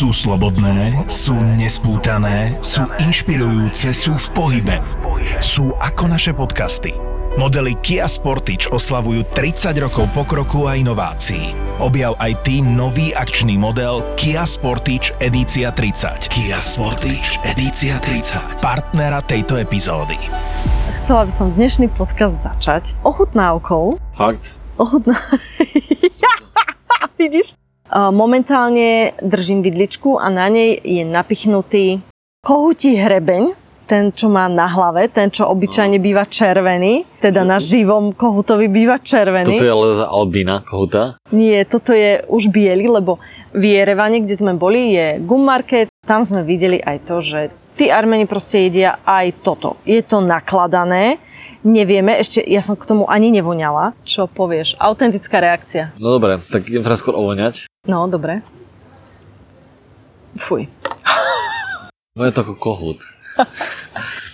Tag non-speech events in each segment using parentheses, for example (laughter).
Sú slobodné, sú nespútané, sú inšpirujúce, sú v pohybe. Sú ako naše podcasty. Modely Kia Sportage oslavujú 30 rokov pokroku a inovácií. Objav aj ty nový akčný model Kia Sportage Edícia 30. Kia Sportage Edícia 30. Partnera tejto epizódy. Chcela by som dnešný podcast začať ochutnávkou. Fakt? Ochutná... (laughs) Vidíš? Momentálne držím vidličku a na nej je napichnutý kohutí hrebeň, ten, čo má na hlave, ten, čo obyčajne býva červený, teda na živom kohutovi býva červený. Toto je ale za albína kohuta? Nie, toto je už biely, lebo v Jerevane, kde sme boli, je gum market. Tam sme videli aj to, že tí Armeni proste jedia aj toto. Je to nakladané, nevieme, ešte ja som k tomu ani nevoňala. Čo povieš? Autentická reakcia. No dobre, tak idem teraz skôr ovoňať. No, dobre. Fuj. Vonia to ako kohút.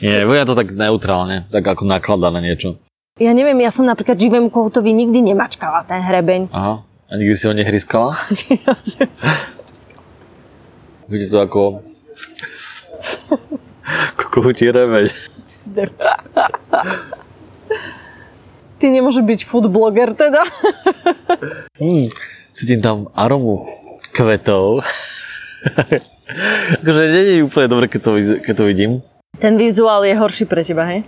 Nie, vonia to tak neutrálne, tak ako naklada na niečo. Ja neviem, ja som napríklad živému kohutovi nikdy nemačkala ten hrebeň. Aha. A nikdy si ho nehryskala? (laughs) Vidíte to ako... ako kohutí rebeň. Ty nemôže byť food blogger teda? Mm, cítim tam aromu kvetov. (laughs) akože nie je úplne dobre, keď to, keď to vidím. Ten vizuál je horší pre teba, hej?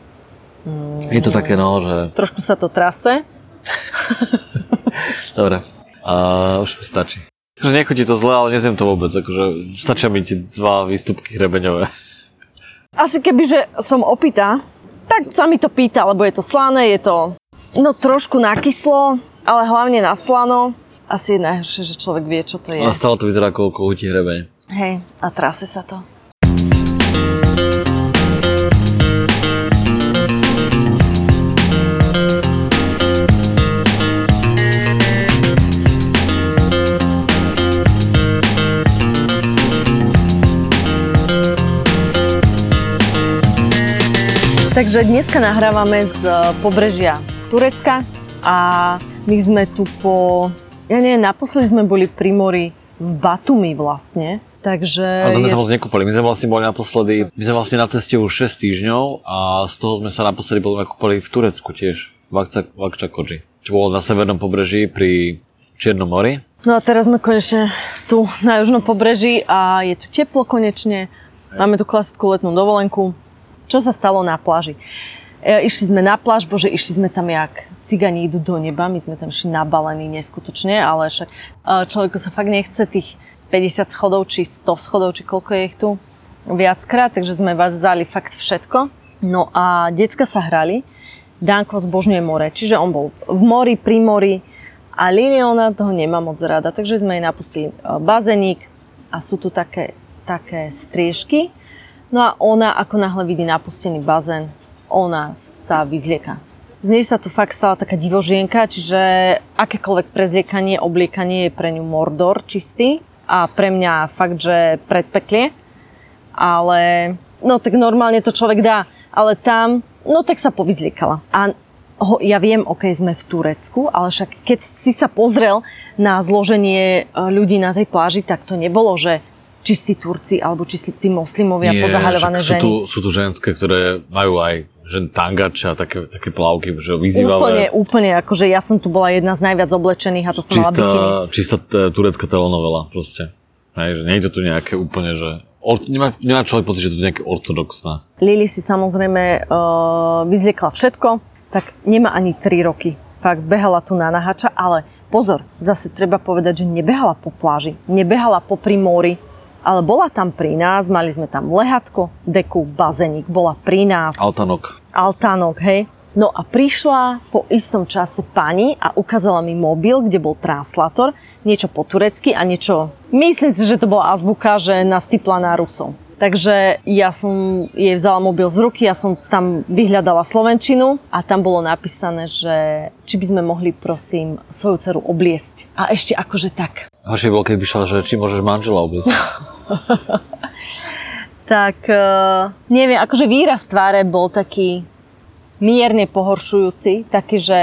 Je to také no, že... Trošku sa to trase. (laughs) Dobre, a už mi stačí. Akože nechutí to zle, ale nezjem to vôbec. Akože stačia mi tie dva výstupky hrebeňové. (laughs) Asi keby, že som opýta, tak sa mi to pýta, lebo je to slané, je to no trošku nakyslo, ale hlavne na slano. Asi je najhoršie, že človek vie, čo to je. A stále to vyzerá ako kohutí hrebeň. Hej, a trase sa to. Takže dneska nahrávame z pobrežia Turecka a my sme tu po, ja neviem, naposledy sme boli pri mori v Batumi vlastne, takže... Ale to sme je- sa moc nekúpali. My sme vlastne boli naposledy, my sme vlastne na ceste už 6 týždňov a z toho sme sa naposledy boli kúpali v Turecku tiež. V Akčakodži. Čo bolo na severnom pobreží pri Čiernom mori. No a teraz sme konečne tu na južnom pobreží a je tu teplo konečne. Máme tu klasickú letnú dovolenku. Čo sa stalo na pláži? E, išli sme na pláž, bože, išli sme tam jak cigani idú do neba, my sme tam išli nabalení neskutočne, ale však e, človeku sa fakt nechce tých 50 schodov, či 100 schodov, či koľko je ich tu viackrát, takže sme vás vzali fakt všetko. No a decka sa hrali, Danko zbožňuje more, čiže on bol v mori, pri mori a Lili ona toho nemá moc rada, takže sme jej napustili e, bazénik a sú tu také, také striežky. No a ona, ako náhle vidí napustený bazén, ona sa vyzlieka. Z nej sa tu fakt stala taká divožienka, čiže akékoľvek prezliekanie, obliekanie je pre ňu mordor čistý a pre mňa fakt, že predpeklie. Ale no tak normálne to človek dá, ale tam, no tak sa povyzliekala. A ho, ja viem, ok, sme v Turecku, ale však keď si sa pozrel na zloženie e, ľudí na tej pláži, tak to nebolo, že čistí Turci alebo čistí tí moslimovia pozahaľované však sú ženy. tu, sú tu ženské, ktoré majú aj že tangače a také, také plavky, že Úplne, vyzývavé. úplne, akože ja som tu bola jedna z najviac oblečených a to som mala bikini. Čistá, čistá turecká telenovela proste. Hej, že nie je to tu nejaké úplne, že... Or, nemá, nemá človek pocit, že to je nejaké ortodoxné. Lili si samozrejme uh, vyzliekla všetko, tak nemá ani 3 roky. Fakt, behala tu na nahača, ale pozor, zase treba povedať, že nebehala po pláži, nebehala po primóri, ale bola tam pri nás, mali sme tam lehatko, deku, bazénik, bola pri nás. Altanok. altánok, hej. No a prišla po istom čase pani a ukázala mi mobil, kde bol translator, niečo po turecky a niečo, myslím si, že to bola azbuka, že nás typla na Rusov. Takže ja som jej vzala mobil z ruky, ja som tam vyhľadala Slovenčinu a tam bolo napísané, že či by sme mohli prosím svoju dceru obliesť. A ešte akože tak. Horšie bolo, keby šla, že či môžeš manžela obliecť. (laughs) (laughs) Tak uh, neviem, akože výraz tváre bol taký mierne pohoršujúci, taký, že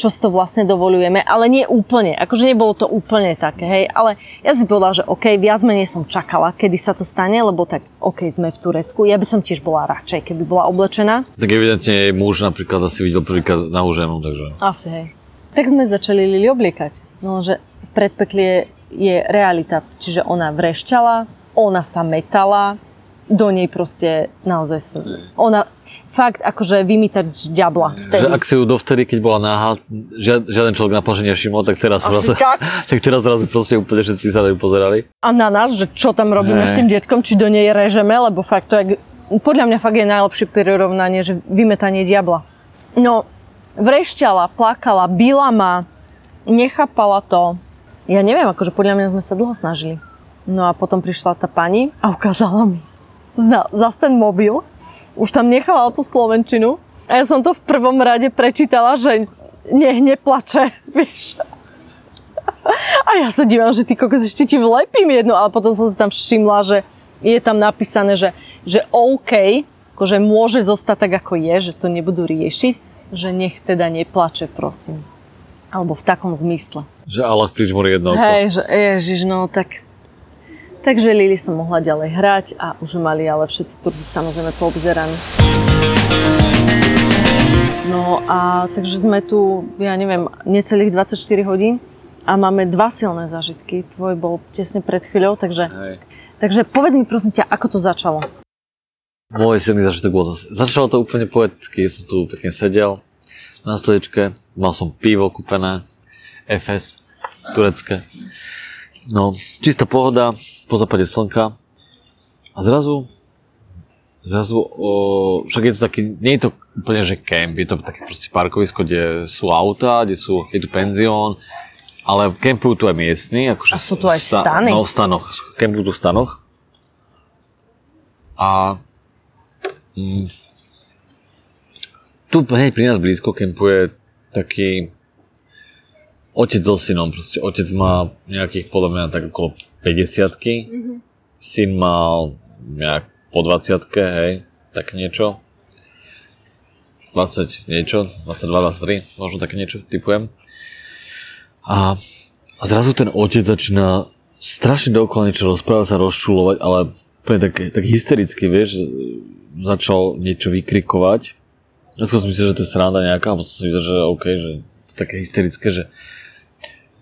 čo si to vlastne dovolujeme, ale nie úplne. Akože nebolo to úplne také, hej. Ale ja si povedala, že OK, viac menej som čakala, kedy sa to stane, lebo tak OK, sme v Turecku. Ja by som tiež bola radšej, keby bola oblečená. Tak evidentne jej muž napríklad asi videl prvýkrát na ženu, takže... Asi, hej. Tak sme začali Lili obliekať. No, že predpeklie je realita. Čiže ona vrešťala, ona sa metala, do nej proste naozaj sa... Ona, fakt akože vymýtač ďabla vtedy. Že ak si ju dovtedy, keď bola náha, žiad, žiaden človek na pláži nevšimol, tak teraz zrazu, tak? (laughs) tak teraz zrazu proste úplne všetci sa na pozerali. A na nás, že čo tam robíme Ne. s tým detkom, či do nej režeme, lebo fakt to je, podľa mňa fakt je najlepšie prirovnanie, že vymetanie diabla. No, vrešťala, plakala, bila ma, nechápala to. Ja neviem, akože podľa mňa sme sa dlho snažili. No a potom prišla tá pani a ukázala mi zna, zas ten mobil. Už tam nechala tú Slovenčinu. A ja som to v prvom rade prečítala, že nech neplače, (laughs) vieš. A ja sa dívam, že ty kokos ešte ti vlepím jednu, ale potom som si tam všimla, že je tam napísané, že, že OK, akože môže zostať tak, ako je, že to nebudú riešiť, že nech teda neplače, prosím. Alebo v takom zmysle. Že Allah prižmúri jedno oko. Hej, že ježiš, no tak... Takže Lili som mohla ďalej hrať a už mali ale všetci Turci samozrejme poobzeraní. No a takže sme tu, ja neviem, necelých 24 hodín a máme dva silné zážitky. Tvoj bol tesne pred chvíľou, takže, Hej. takže povedz mi prosím ťa, ako to začalo. Môj silný zažitok bol zase. Začalo to úplne poeticky, som tu pekne sedel na stoličke, mal som pivo kúpené, FS, turecké. No, čistá pohoda, po západe slnka a zrazu zrazu, o, však je to taký, nie je to úplne, že kemp, je to také proste parkovisko, kde sú auta, kde sú, je tu penzión, ale kempujú tu aj miestni. Akože A sú tu aj stany. No, v stanoch, kempujú tu v stanoch. A mm, tu hneď pri nás blízko kempuje taký otec so synom, proste otec má nejakých podľa mňa tak okolo 50 mm-hmm. syn mal nejak po 20 hej, tak niečo. 20 niečo, 22, 23, možno také niečo, typujem. A, a zrazu ten otec začína strašne dookola niečo rozprávať sa, rozčulovať, ale úplne tak, tak hystericky, vieš, začal niečo vykrikovať. Ja skôr som myslel, že to je sranda nejaká, a potom som videl, že OK, že to je také hysterické, že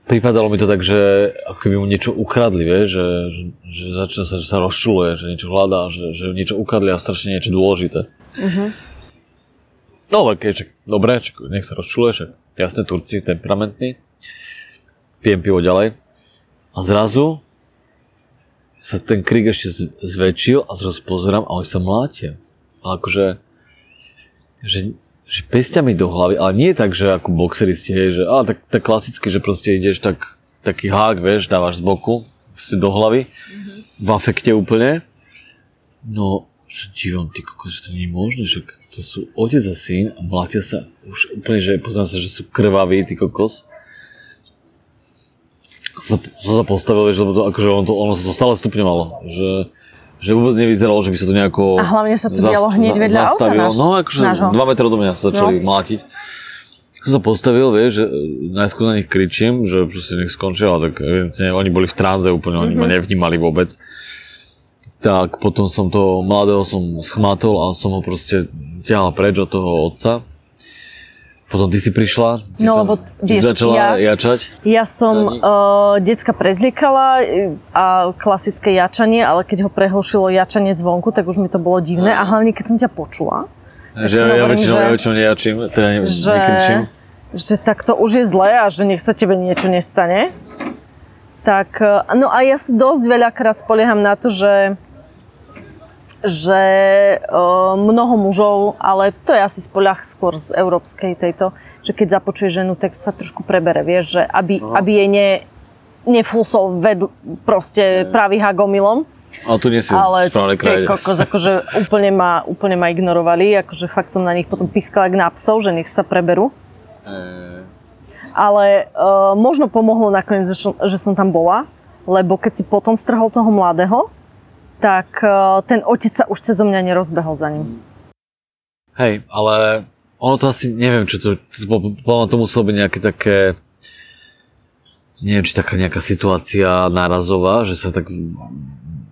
pripadalo mi to tak, že ako keby mu niečo ukradli, vieš, že, že, že začína sa, že sa rozčuluje, že niečo hľadá, že, že niečo ukradli a strašne niečo dôležité. Mhm. No, ok, čak, dobre, čak, nech sa rozčuluje, však jasné, Turci, temperamentní. Pijem pivo ďalej. A zrazu sa ten krik ešte zväčšil a zrazu pozerám a oni sa mlátia. A akože, že, že pestiami do hlavy, ale nie tak, že ako boxeristi, hej, že ale tak, tak klasicky, že proste ideš tak, taký hák, vieš, dávaš z boku, si do hlavy, v afekte úplne. No, že divom, ty kokos, že to nie je možné, že to sú otec a syn a mlátia sa už úplne, že poznám sa, že sú krvaví, ty kokos. Som sa postavil, vieš, lebo to, akože on to, ono sa to stále stupňovalo, že, že vôbec nevyzeralo, že by sa to nejako... A hlavne sa to dialo hneď vedľa auta zastavilo. náš- No, akože nášho. dva metre do mňa sa začali No. mlátiť. Som sa postavil, vieš, že najskôr na nich kričím, že proste nech skončia, ale tak evidentne, oni boli v tránze úplne, oni Mhm. ma nevnímali vôbec. Tak potom som toho mladého som schmatol a som ho proste ťahal preč od toho otca. Potom ty si prišla, ty No, lebo, vieš, začala ja- jačať. Ja som uh, decka prezliekala e, a klasické jačanie, ale keď ho prehlušilo jačanie zvonku, tak už mi to bolo divné. A hlavne, keď som ťa počula, tak že si ja, hovorím, väčšinou, že, ja väčšinou nejačím, teda ne, že, nekričím. že tak to už je zlé a že nech sa tebe niečo nestane. Tak, e, no a ja sa dosť veľakrát spolieham na to, že že mnoho mužov, ale to je asi spoľah skôr z európskej tejto, že keď započuje ženu, tak sa trošku prebere, vieš, že aby, No. aby jej ne, neflusol ved, proste pravý hagomilom. Ale tu nie si Ale tie kokos, akože úplne ma, úplne ma ignorovali, akože fakt som na nich potom pískala jak na psov, že nech sa preberú. Ale uh, možno pomohlo nakoniec, že že som tam bola, lebo keď si potom strhol toho mladého, tak uh, ten otec sa už cez mňa nerozbehol za ním. Hej, ale ono to asi, neviem, čo to, to, to muselo byť nejaké také, neviem, či taká nejaká situácia nárazová, že sa tak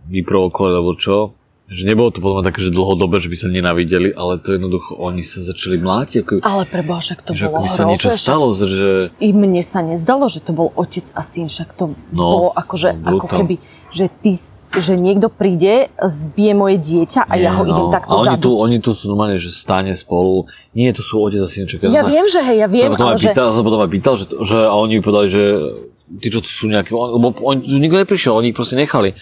vyprovokovali, alebo čo. Že nebolo to potom také, že dlhodobé, že by sa nenavideli, ale to jednoducho, oni sa začali mlátiť. Ako, Ale preboha, však to že ako bolo by sa niečo stalo, že... I mne sa nezdalo, že to bol otec a syn, však to No, bolo akože, no, ako keby, že ty, že niekto príde, zbije moje dieťa a ja ho Nie, idem no. takto a oni zabiť. tu, oni tu sú normálne, že stáne spolu. Nie, to sú otec a synček. Ja viem, že hej, ja viem, sa ale že... pýtal, sa potom aj pýtal, že, že a oni mi povedali, že tí, čo tu sú nejaké, on- lebo tu nikto neprišiel, oni ich proste nechali.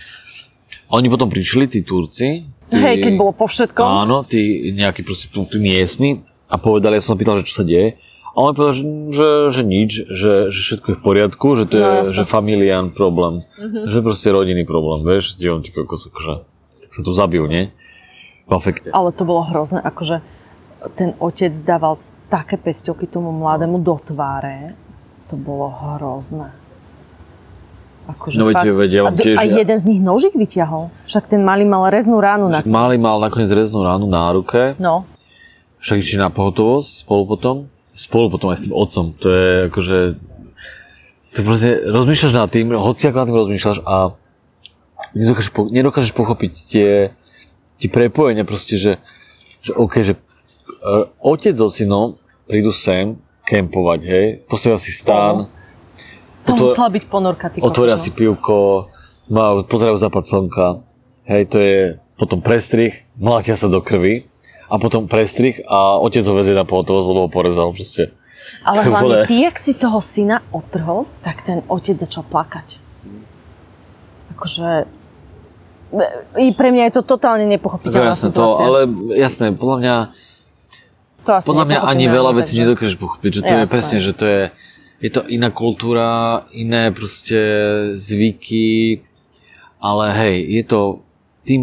A oni potom prišli, tí Turci. Tí, Hej, keď bolo po všetkom. Áno, tí nejakí proste tu, tu miestni a povedali, ja som sa pýtal, že čo sa deje. A on povedal, že, že, že nič, že, že všetko je v poriadku, že to je No, jasne. Že familián problém. Že proste rodinný problém, vieš, kde on ty kokos, akože, tak sa tu zabil, nie? V afekte. Ale to bolo hrozné, akože ten otec dával také pesťoky tomu mladému do tváre. To bolo hrozné. Akože No fakt. veď ja a, tiež- a jeden z nich nožik vyťahol. Však ten malý mal reznú ránu na... Malý mal nakoniec reznú ránu na ruke, No, však išli na pohotovosť spolu potom, spolu potom aj s tým otcom. To je akože, to proste rozmýšľaš nad tým, hoci ako nad tým rozmýšľaš a nedokážeš, po, nedokážeš pochopiť tie, tie prepojenia proste, že, že OK, že uh, otec so synom prídu sem kempovať, hej, postavia si stán, to Otvor- musela byť ponorka, ty otvoria kokos, si no. pivko, má, pozerajú západ slnka, hej, to je potom prestrih, mlátia sa do krvi a potom prestrih a otec ho vezie na pohotovosť, lebo ho porezal proste. Ale To hlavne vole. ty, ak si toho syna otrhol, tak ten otec začal plakať. Akože... I pre mňa je to totálne To nepochopiteľná jasné, to, situácia. ale jasné, podľa mňa, to asi podľa mňa ani veľa vecí nedokážeš pochopiť, že to je Jasné. presne, že to je, je to iná kultúra, iné proste zvyky, ale hej, je to tým,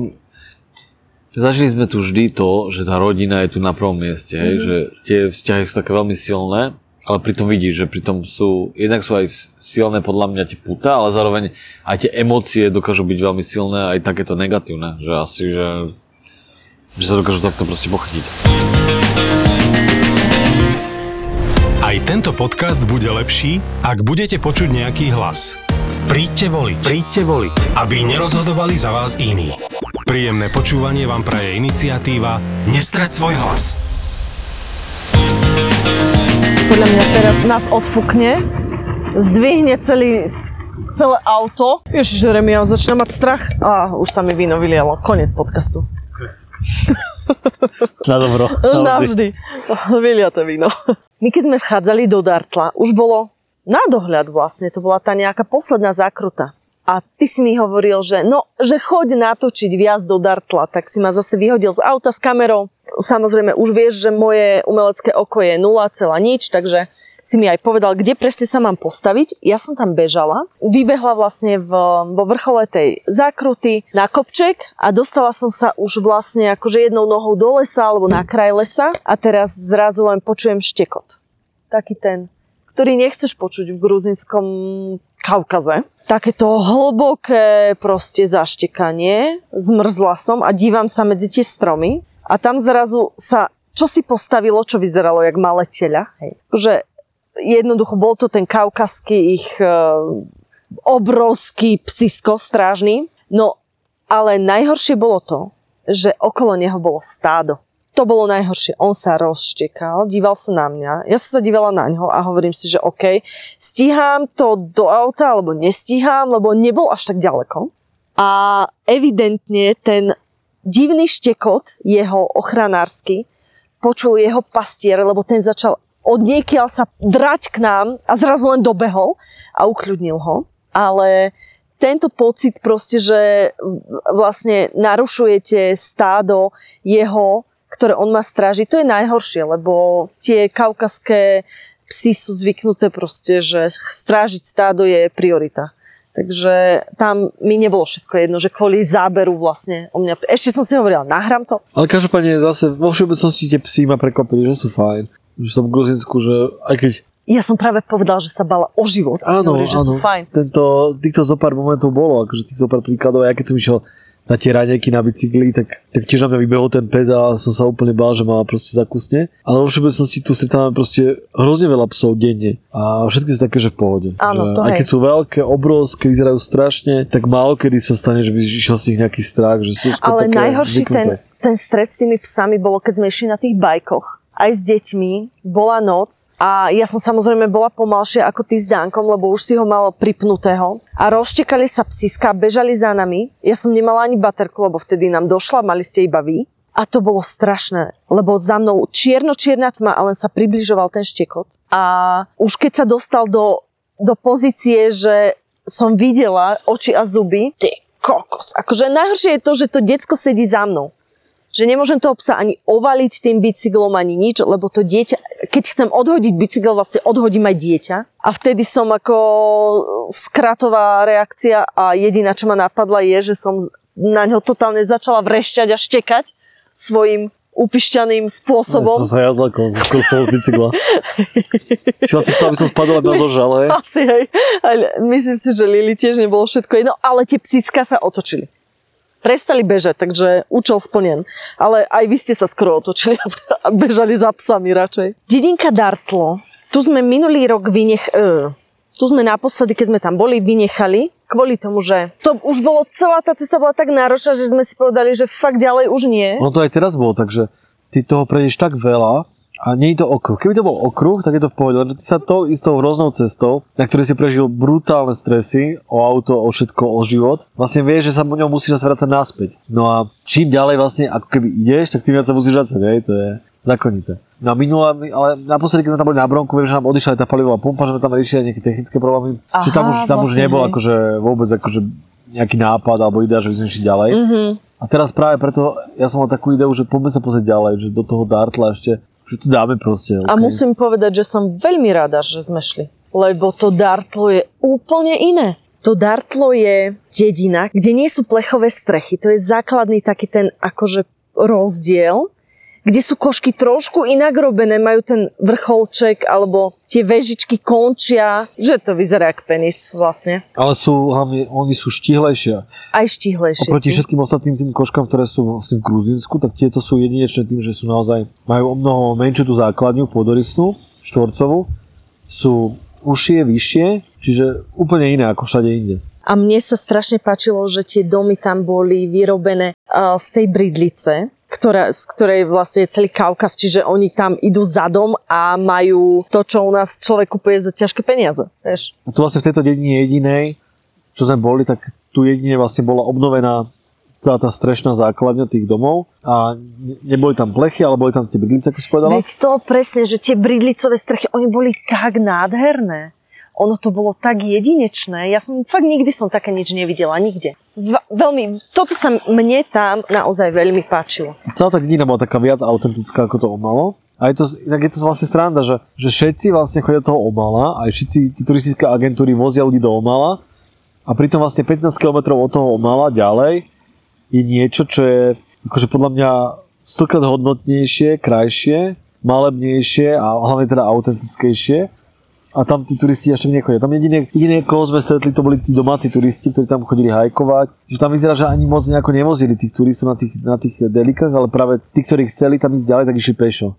zažili sme tu vždy to, že tá rodina je tu na prvom mieste, hej, Mhm. že tie vzťahy sú také veľmi silné, ale pritom vidíš, že pritom sú, jednak sú aj silné podľa mňa tie puta, ale zároveň aj tie emócie dokážu byť veľmi silné, aj takéto negatívne, že asi, že, že sa dokážu takto proste pochytiť. Aj tento podcast bude lepší, ak budete počuť nejaký hlas. Príďte voliť. Príďte voliť. Aby nerozhodovali za vás iní. Príjemné počúvanie vám praje iniciatíva Nestrať svoj hlas. Podľa mňa teraz nás odfúkne, zdvihne celý, celé auto. Ježiš, Jeremy, ja začnem mať strach. A už sa mi víno vylialo. Konec podcastu. (laughs) Na dobro. Navždy. Vyliate víno. My keď sme vchádzali do Dartla, už bolo na dohľad vlastne, to bola tá nejaká posledná zákruta. A ty si mi hovoril, že no, že choď natočiť viac do Dartla, tak si ma zase vyhodil z auta s kamerou. Samozrejme, už vieš, že moje umelecké oko je 0, nič, takže si mi aj povedal, kde presne sa mám postaviť. Ja som tam bežala, vybehla vlastne v, vo vrchole tej zákruty na kopček a dostala som sa už vlastne akože jednou nohou do lesa alebo na kraj lesa a teraz zrazu len počujem štekot. Taký ten, ktorý nechceš počuť v gruzinskom Kaukaze. Takéto hlboké proste zaštekanie. Zmrzla som a dívam sa medzi tie stromy a tam zrazu sa čo si postavilo, čo vyzeralo jak malé teľa. Hej. Že jednoducho bol to ten kaukaský ich e, obrovský psisko strážny. No, ale najhoršie bolo to, že okolo neho bolo stádo. To bolo najhoršie. On sa rozštekal, díval sa na mňa. Ja som sa dívala na ňo a hovorím si, že OK, stíham to do auta, alebo nestíham, lebo nebol až tak ďaleko. A evidentne ten divný štekot, jeho ochranársky, počul jeho pastier, lebo ten začal od niekiaľ sa drať k nám a zrazu len dobehol a ukľudnil ho. Ale tento pocit proste, že vlastne narušujete stádo jeho, ktoré on má strážiť, to je najhoršie, lebo tie kaukaské psy sú zvyknuté proste, že strážiť stádo je priorita. Takže tam mi nebolo všetko jedno, že kvôli záberu vlastne o mňa... Ešte som si hovorila, nahrám to? Ale každopádne zase vo všeobecnosti tie psy ma prekvapili, že sú fajn. V Gruzinsku, že aj keď... Ja som práve povedal, že sa bala o život. Áno, Hovorí, že áno. sú fajn. Tento, týchto zo pár momentov bolo, akože tých zo pár príkladov, ja keď som išiel na tie raňajky na bicykli, tak, tak tiež na mňa vybehol ten pes a som sa úplne bál, že ma proste zakusne. Ale vo všeobecnosti tu stretávame proste hrozne veľa psov denne a všetky sú také, že v pohode. Áno, že, to aj keď sú veľké, obrovské, vyzerajú strašne, tak málo kedy sa stane, že by išiel z nich nejaký strach, že sú Ale také najhorší ten, ten stret s tými psami bolo, keď sme išli na tých bajkoch aj s deťmi, bola noc a ja som samozrejme bola pomalšia ako ty s Dankom, lebo už si ho mal pripnutého a roztekali sa psiska, bežali za nami. Ja som nemala ani baterku, lebo vtedy nám došla, mali ste iba vy. A to bolo strašné, lebo za mnou čierno-čierna tma a len sa približoval ten štekot. A už keď sa dostal do, do pozície, že som videla oči a zuby, ty kokos. Akože najhoršie je to, že to decko sedí za mnou že nemôžem toho psa ani ovaliť tým bicyklom, ani nič, lebo to dieťa, keď chcem odhodiť bicykel, vlastne odhodím aj dieťa. A vtedy som ako skratová reakcia a jediná, čo ma napadla je, že som na ňo totálne začala vrešťať a štekať svojim upišťaným spôsobom. Som sa jazdal skôr z bicykla. (laughs) si vlastne chcel, aby som spadol na zožale. Asi hej. Ale myslím si, že Lili tiež nebolo všetko jedno, ale tie psícka sa otočili. Prestali bežať, takže účel splnen. Ale aj vy ste sa skoro otočili a bežali za psami radšej. Dedinka Dartlo. Tu sme minulý rok vynech... Uh, tu sme naposledy, keď sme tam boli, vynechali kvôli tomu, že to už bolo, celá tá cesta bola tak náročná, že sme si povedali, že fakt ďalej už nie. Ono to aj teraz bolo, takže ty toho prejdeš tak veľa a nie je to okruh. Keby to bol okruh, tak je to v pohode, lenže ty sa to istou hroznou cestou, na ktorej si prežil brutálne stresy o auto, o všetko, o život, vlastne vieš, že sa po ňom musíš vrácať naspäť. No a čím ďalej vlastne, ako keby ideš, tak tým viac sa musíš vrácať, hej, to je zákonité. No a minulá, ale naposledy, keď sme tam boli na Bronku, viem, že nám odišla aj tá palivová pumpa, že sme tam riešili nejaké technické problémy. Aha, Čiže tam už, tam už vlastne, nebol hej. akože vôbec akože nejaký nápad alebo idea, že by sme išli ďalej. Mhm. Mm-hmm. A teraz práve preto ja som mal takú ideu, že poďme sa pozrieť ďalej, že do toho Dartla ešte, že to dáme proste. A okay. musím povedať, že som veľmi rada, že sme šli. Lebo to Dartlo je úplne iné. To Dartlo je dedina, kde nie sú plechové strechy. To je základný taký ten akože rozdiel, kde sú košky trošku inak robené, majú ten vrcholček alebo tie vežičky končia, že to vyzerá jak penis vlastne. Ale sú, hlavne, oni sú štihlejšie. Aj štihlejšie Oproti sú. všetkým ostatným tým koškám, ktoré sú vlastne v Gruzínsku, tak tieto sú jedinečné tým, že sú naozaj, majú o mnoho menšiu tú základňu pôdorysnú, štvorcovú, sú užšie, vyššie, čiže úplne iné ako všade inde. A mne sa strašne páčilo, že tie domy tam boli vyrobené uh, z tej bridlice, ktorá, z ktorej vlastne je celý Kaukaz, čiže oni tam idú za dom a majú to, čo u nás človek kupuje za ťažké peniaze. Vieš? A tu vlastne v tejto dedine jedinej, čo sme boli, tak tu jedine vlastne bola obnovená celá tá strešná základňa tých domov a ne- neboli tam plechy, ale boli tam tie bydlice, ako si povedala. Veď to presne, že tie bridlicové strechy, oni boli tak nádherné. Ono to bolo tak jedinečné. Ja som fakt nikdy som také nič nevidela, nikde. Veľmi, toto sa mne tam naozaj veľmi páčilo. celá tá dedina bola taká viac autentická, ako to Omalo. A je to, inak je to vlastne sranda, že, že všetci vlastne chodia toho Omala, aj všetci tí turistické agentúry vozia ľudí do Omala a pritom vlastne 15 km od toho Omala ďalej je niečo, čo je akože podľa mňa stokrát hodnotnejšie, krajšie, malebnejšie a hlavne teda autentickejšie. A tam tí turisti ešte nechodia. Tam jediné, jediné, koho sme stretli, to boli tí domáci turisti, ktorí tam chodili hajkovať. Že tam vyzerá, že ani moc nejako nevozili tých turistov na tých, na tých delikách, ale práve tí, ktorí chceli tam ísť ďalej, tak išli pešo.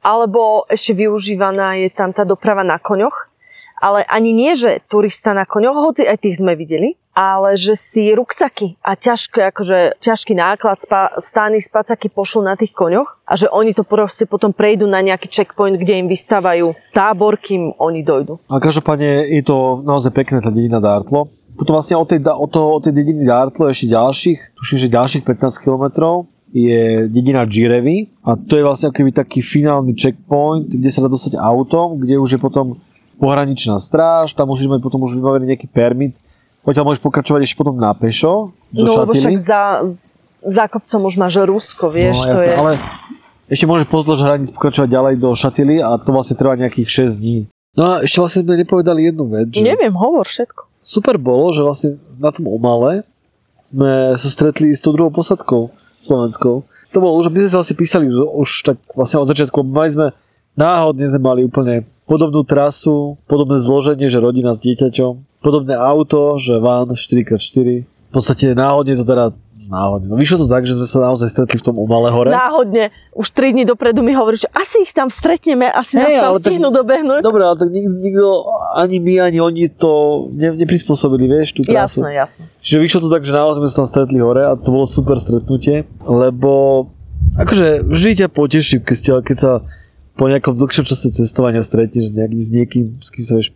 Alebo ešte využívaná je tam tá doprava na koňoch. Ale ani nie, že turista na koňoch, hoci aj tých sme videli, ale že si ruksaky a ťažké, akože ťažký náklad, spa, stány, spacaky pošlú na tých koňoch a že oni to proste potom prejdú na nejaký checkpoint, kde im vystávajú tábor, kým oni dojdú. A každopádne je to naozaj pekné, tá dedina Dartlo. Potom vlastne od tej, od toho, od tej dediny Dartlo ešte ďalších, tuším, že ďalších 15 km je dedina Džirevi a to je vlastne akoby taký finálny checkpoint, kde sa dá dostať autom, kde už je potom pohraničná stráž, tam musíš mať potom už vybavený nejaký permit, odtiaľ môžeš pokračovať ešte potom na pešo do No lebo však Šatily. za, za kopcom už máš Rusko, vieš, to no, jasné, je... ale ešte môžeš pozdĺž hraníc pokračovať ďalej do Šatily a to vlastne trvá nejakých 6 dní. No a ešte vlastne sme nepovedali jednu vec, že Neviem, hovor všetko. super bolo, že vlastne na tom Omale sme sa stretli s tou druhou posadkou slovenskou. To bolo už, my sme sa vlastne písali už, už tak vlastne od začiatku, mali sme náhodne sme mali úplne podobnú trasu, podobné zloženie, že rodina s dieťaťom, podobné auto, že van 4x4. V podstate náhodne to teda náhodne. No vyšlo to tak, že sme sa naozaj stretli v tom Omale hore. Náhodne. Už 3 dní dopredu mi hovorí, že asi ich tam stretneme, asi nás Hej, tam ale tak- stihnú dobehnúť. Dobre, ale tak nikto, nikto, ani my, ani oni to ne, neprispôsobili, vieš, tú trasu. Jasné, jasné. Čiže vyšlo to tak, že naozaj sme sa tam stretli hore a to bolo super stretnutie, lebo akože vždy ťa poteší, keď, ste, keď sa po nejakom dlhšom čase cestovania stretneš s, nejakým, s niekým, s kým sa vieš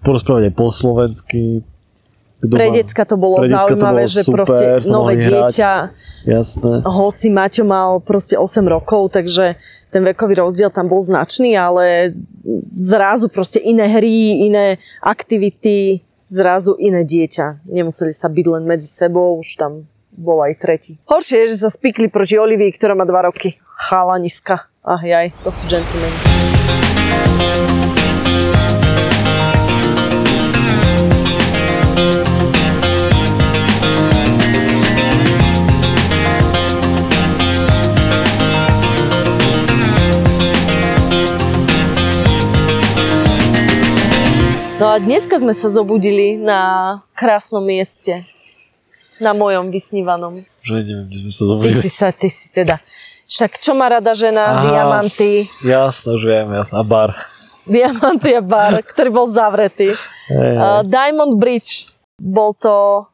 porozprávať aj po slovensky. kto Pre decka to bolo pre decka to zaujímavé, bolo že super, proste nové dieťa, Jasné. hoci Maťo mal proste 8 rokov, takže ten vekový rozdiel tam bol značný, ale zrazu proste iné hry, iné aktivity, zrazu iné dieťa. Nemuseli sa byť len medzi sebou, už tam bol aj tretí. Horšie je, že sa spikli proti Olivii, ktorá má 2 roky. Chalaniska. Ach jaj, to sú gentlemani. No a dneska sme sa zobudili na krásnom mieste. Na mojom vysnívanom. Že neviem, kde sme sa Ty zobudili. si sa, ty si teda. Však čo má rada žena? Aha. Diamanty. Jasné, že viem, jasné. A bar. Diamanty a bar, ktorý bol zavretý. Hej, Uh, Diamond Bridge. Bol to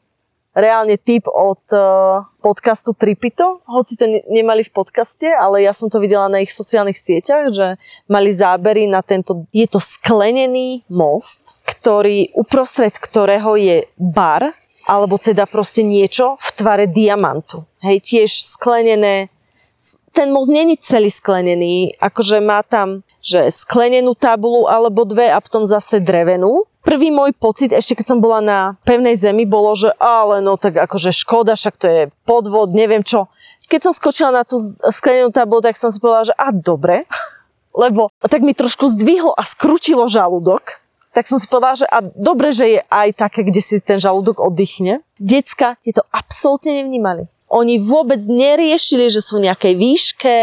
reálne tip od uh, podcastu Tripito, hoci to ne- nemali v podcaste, ale ja som to videla na ich sociálnych sieťach, že mali zábery na tento, je to sklenený most, ktorý, uprostred ktorého je bar, alebo teda proste niečo v tvare diamantu. Hej, tiež sklenené, ten most není celý sklenený, akože má tam, že sklenenú tabulu alebo dve a potom zase drevenú. Prvý môj pocit, ešte keď som bola na pevnej zemi, bolo, že ale no tak akože škoda, však to je podvod, neviem čo. Keď som skočila na tú sklenenú tabulu, tak som si povedala, že a dobre, (laughs) lebo tak mi trošku zdvihlo a skrutilo žalúdok. Tak som si povedala, že a dobre, že je aj také, kde si ten žalúdok oddychne. Decka tieto absolútne nevnímali. Oni vôbec neriešili, že sú v nejakej výške,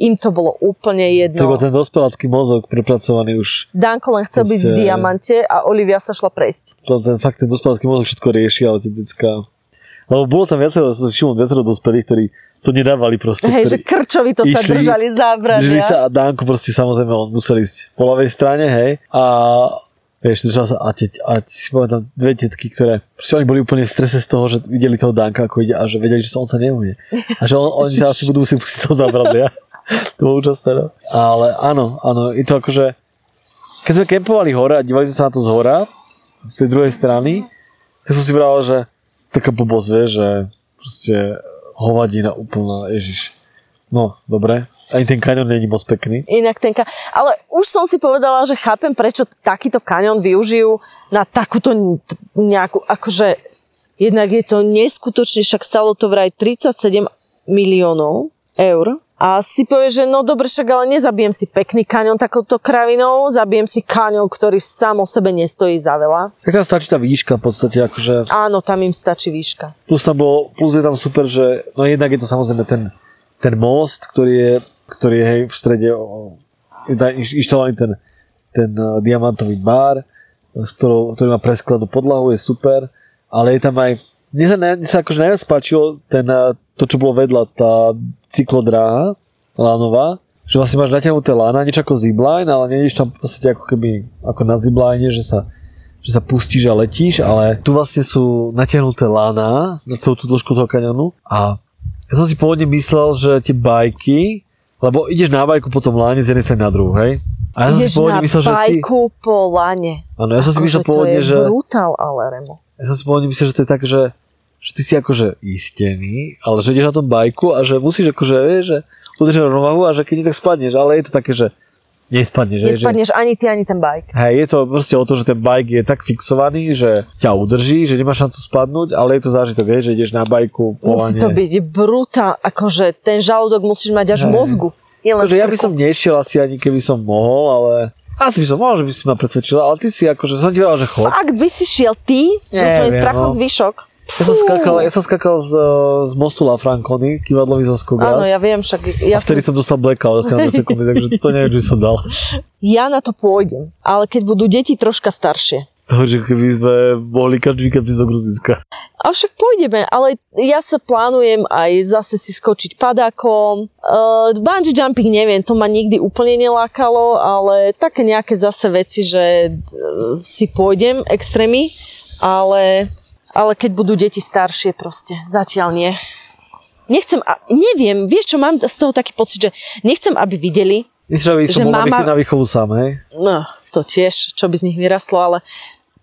im to bolo úplne To jedno. iba ten dospelácky mozog prepracovaný už. Danko len chcel byť v Proste- diamante a Olivia sa šla prejsť. To, ten fakt, ten dospelácky mozog všetko rieši, ale tie decka... Lebo bolo tam viacero, som si všimol viacero dospelých, ktorí to nedávali proste. Hej, že krčovi to sa išli- držali zábrania. Držali sa a Dánko proste samozrejme, on musel ísť po ľavej strane, hej. A vieš, držal sa a, te, a si pamätám dve tetky, ktoré proste oni boli úplne v strese z toho, že videli toho Danka, ako ide a že vedeli, že sa on sa neuhne. A že on, oni sa asi budú si pustiť toho zábradlia. (laughs) to bolo úžasné, no. Ale áno, áno, je to akože, keď sme kempovali hore a dívali sme sa na to z hora, z tej druhej strany, tak som si vral, že taká blbosť, vieš, že proste hovadina úplná, ježiš. No, dobre. Ani ten kaňon není moc pekný. Inak ten ka- Ale už som si povedala, že chápem, prečo takýto kanion využijú na takúto nejakú, akože jednak je to neskutočne, však stalo to vraj 37 miliónov eur. A si povie, že no dobre, však ale nezabijem si pekný kaňon takouto kravinou, zabijem si kaňon, ktorý sám o sebe nestojí za veľa. Tak tam stačí tá výška v podstate, akože Áno, tam im stačí výška. plus tam bolo, plus je tam super, že no jednak je to samozrejme ten, ten most, ktorý je, ktorý je hej, v strede inštalovaný ten, ten uh, diamantový bar, ktorý má preskladnú podlahu, je super, ale je tam aj mne sa, mne sa akože najviac páčilo ten, uh, to, čo bolo vedľa, tá cyklodráha lánová, že vlastne máš natiahnuté lána, niečo ako zipline, ale nie tam v podstate ako keby ako na zipline, že sa že sa pustíš a letíš, ale tu vlastne sú natiahnuté lána na celú tú dĺžku toho kaňonu a ja som si pôvodne myslel, že tie bajky, lebo ideš na bajku po tom láne z jednej strany na druhú, hej? A ja som si Ideš pôvodne myslel, že si... bajku po lane. Áno, ja som si Akože myslel pôvodne, to je že... brutál, ale Remo. Ja som si pôvodne myslel, že to je tak, že že ty si akože istený, ale že ideš na tom bajku a že musíš akože, vieš, že udržať rovnováhu a že keď nie tak spadneš, ale je to také, že nespadneš. že- že, Nespadneš ani ty, ani ten bajk. Hej, je to proste o to, že ten bike je tak fixovaný, že ťa udrží, že nemáš šancu spadnúť, ale je to zážitok, hej, že ideš na bajku Musí to byť brutál, akože ten žalúdok musíš mať až v mozgu. V ja by som nešiel asi ani keby som mohol, ale asi by som mohol, že by si ma presvedčila, ale ty si akože, som ti povedal, že chod. Ak by si šiel ty so svojím strachom no. zvyšok. Ja som skakal, ja som skakal z, z mostu La Franconi, kývadlový zo Áno, Skogras. ja viem, však a ja, som, vtedy som dostal blackout asi na 2 sekundy, takže to neviem, že som dal. ja na to pôjdem, ale keď budú deti troška staršie. To, že keby sme mohli každý víkend prísť do Gruzinska. A však pôjdeme, ale ja sa plánujem aj zase si skočiť padákom. Uh, bungee jumping neviem, to ma nikdy úplne nelákalo, ale také nejaké zase veci, že uh, si pôjdem extrémy, ale, ale keď budú deti staršie proste, zatiaľ nie. Nechcem, a, neviem, vieš čo, mám z toho taký pocit, že nechcem, aby videli, Myslíš, že by som Že bol mama- na výchovu sám, hej? no to tiež, čo by z nich vyrastlo, ale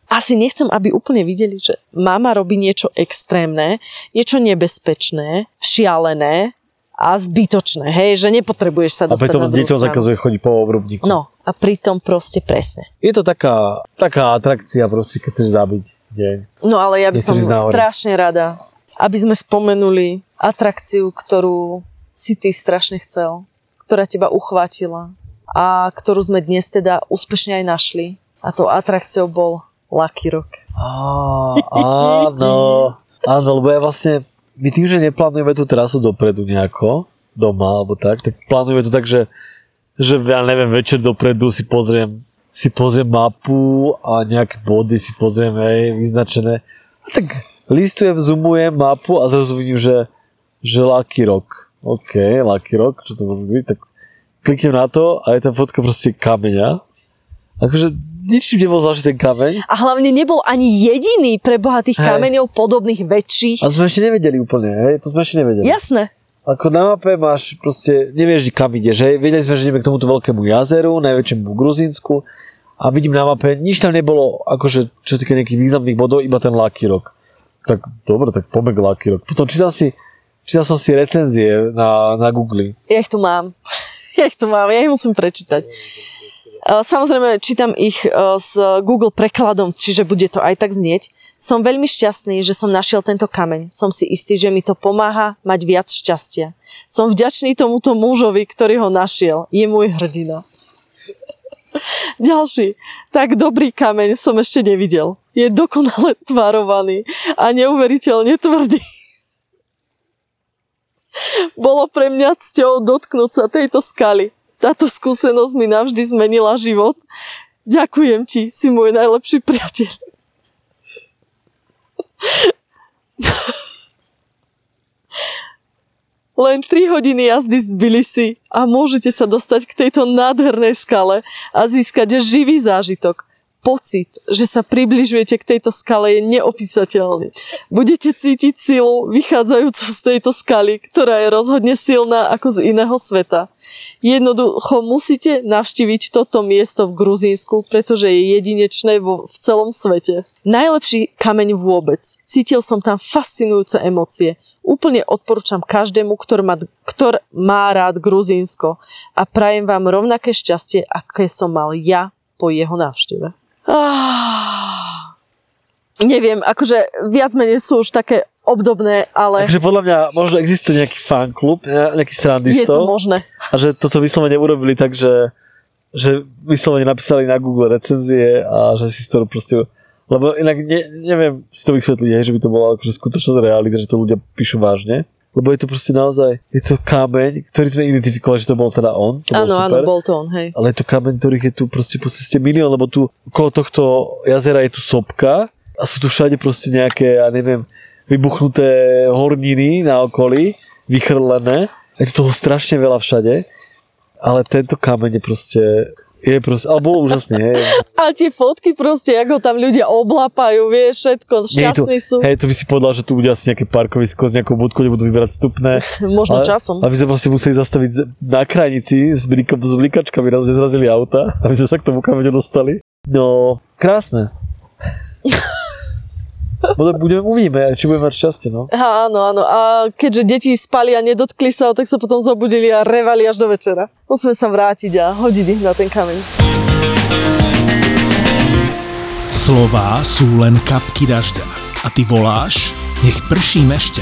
asi nechcem, aby úplne videli, že mama robí niečo extrémne, niečo nebezpečné, šialené a zbytočné, hej, že nepotrebuješ sa A dostať pritom druhú deťom stranu. zakazuje chodiť po obrubníku. No, a pritom proste presne. Je to taká, taká atrakcia proste, keď chceš zabiť deň. No ale ja by som strašne rada, aby sme spomenuli atrakciu, ktorú si ty strašne chcel, ktorá teba uchvátila a ktorú sme dnes teda úspešne aj našli. A tou atrakciou bol Lucky Rock. Á, áno. Áno, lebo ja vlastne, my tým, že neplánujeme tú trasu dopredu nejako, doma alebo tak, tak plánujeme to tak, že, že ja neviem, večer dopredu si pozriem, si pozriem mapu a nejaké body si pozriem, hej, vyznačené. A tak listujem, zoomujem mapu a zrazu vidím, že, že Lucky Rock. OK, Lucky Rock, čo to môže byť, tak kliknem na to a je tam fotka proste kameňa. Akože ničím nebol zvláštny ten kameň. A hlavne nebol ani jediný pre boha tých Hej. kameňov podobných väčších. A sme ešte nevedeli úplne, hej? To sme ešte nevedeli. Jasné. Ako na mape máš proste, nevieš, kam ideš, hej? Vedeli sme, že ideme k tomuto veľkému jazeru, najväčšiemu v Gruzínsku a vidím na mape, nič tam nebolo, akože, čo týka nejakých významných bodov, iba ten Lucky Rock. Tak dobre, tak poďme k Lucky Rock. Potom čítal si, čítal som si recenzie na, na Google. Ja ich tu mám. (laughs) Ja ich tu mám, ja ich musím prečítať. Eh, Samozrejme, čítam ich eh, s Google prekladom, čiže bude to aj tak znieť. Som veľmi šťastný, že som našiel tento kameň. Som si istý, že mi to pomáha mať viac šťastia. Som vďačný tomuto mužovi, ktorý ho našiel. Je môj hrdina. (laughs) Ďalší. Tak dobrý kameň som ešte nevidel. Je dokonale (laughs) tvarovaný a neuveriteľne tvrdý. (laughs) Bolo pre mňa cťou dotknúť sa tejto skaly. Táto skúsenosť mi navždy zmenila život. Ďakujem ti, si môj najlepší priateľ. Len 3 hodiny jazdy z Tbilisi a môžete sa dostať k tejto nádhernej skale a získať živý zážitok. Pocit, že sa približujete k tejto skale je neopísateľný. Budete cítiť silu vychádzajúcu z tejto skaly, ktorá je rozhodne silná ako z iného sveta. Jednoducho musíte navštíviť toto miesto v Gruzínsku, pretože je jedinečné vo, v celom svete. Najlepší kameň vôbec. Cítil som tam fascinujúce emócie. Úplne odporúčam každému, ktor má, ktor má rád Gruzínsko a prajem vám rovnaké šťastie, aké som mal ja po jeho návšteve. Ah, neviem, akože viac menej sú už také obdobné, ale Takže podľa mňa možno existuje nejaký fanklub, ne- nejaký je to srandistov. možné. A že toto vyslovene urobili tak, že, že vyslovene napísali na Google recenzie a že si to proste... Lebo inak ne, neviem si to vysvetliť, že by to bola akože skutočnosť realita, že to ľudia píšu vážne. Lebo je to proste naozaj, je to kameň, ktorý sme identifikovali, že to bol teda on. To bol Áno, áno, bol to on, hej. Ale je to kameň, ktorých je tu proste po ceste milión, lebo tu okolo tohto jazera je tu sopka a sú tu všade proste nejaké, ja neviem, vybuchnuté horniny na okolí, vychrlené. Je tu toho strašne veľa všade, ale tento kameň je proste, je proste, ale bol úžasný, hej. (laughs) A tie fotky proste, ako tam ľudia oblapajú, vieš, všetko, šťastní sú. hej, to by si povedal, že tu bude asi nejaké parkovisko s nejakou budkou, kde budú vyberať vstupné. (laughs) Možno ale, časom. Aby sme proste museli zastaviť na krajnici s, blíka, s blikačkami, raz nezrazili auta, (laughs) aby sme sa k tomu kameňu dostali. No, krásne. Budeme, budeme, uvidíme, či budeme mať šťastie, no. Áno, áno. A keďže deti spali a nedotkli sa, tak sa potom zobudili a revali až do večera. Musíme sa vrátiť a hodiť ich na ten kameň. Slová sú len kapky dažďa. A ty voláš, nech prší mešte.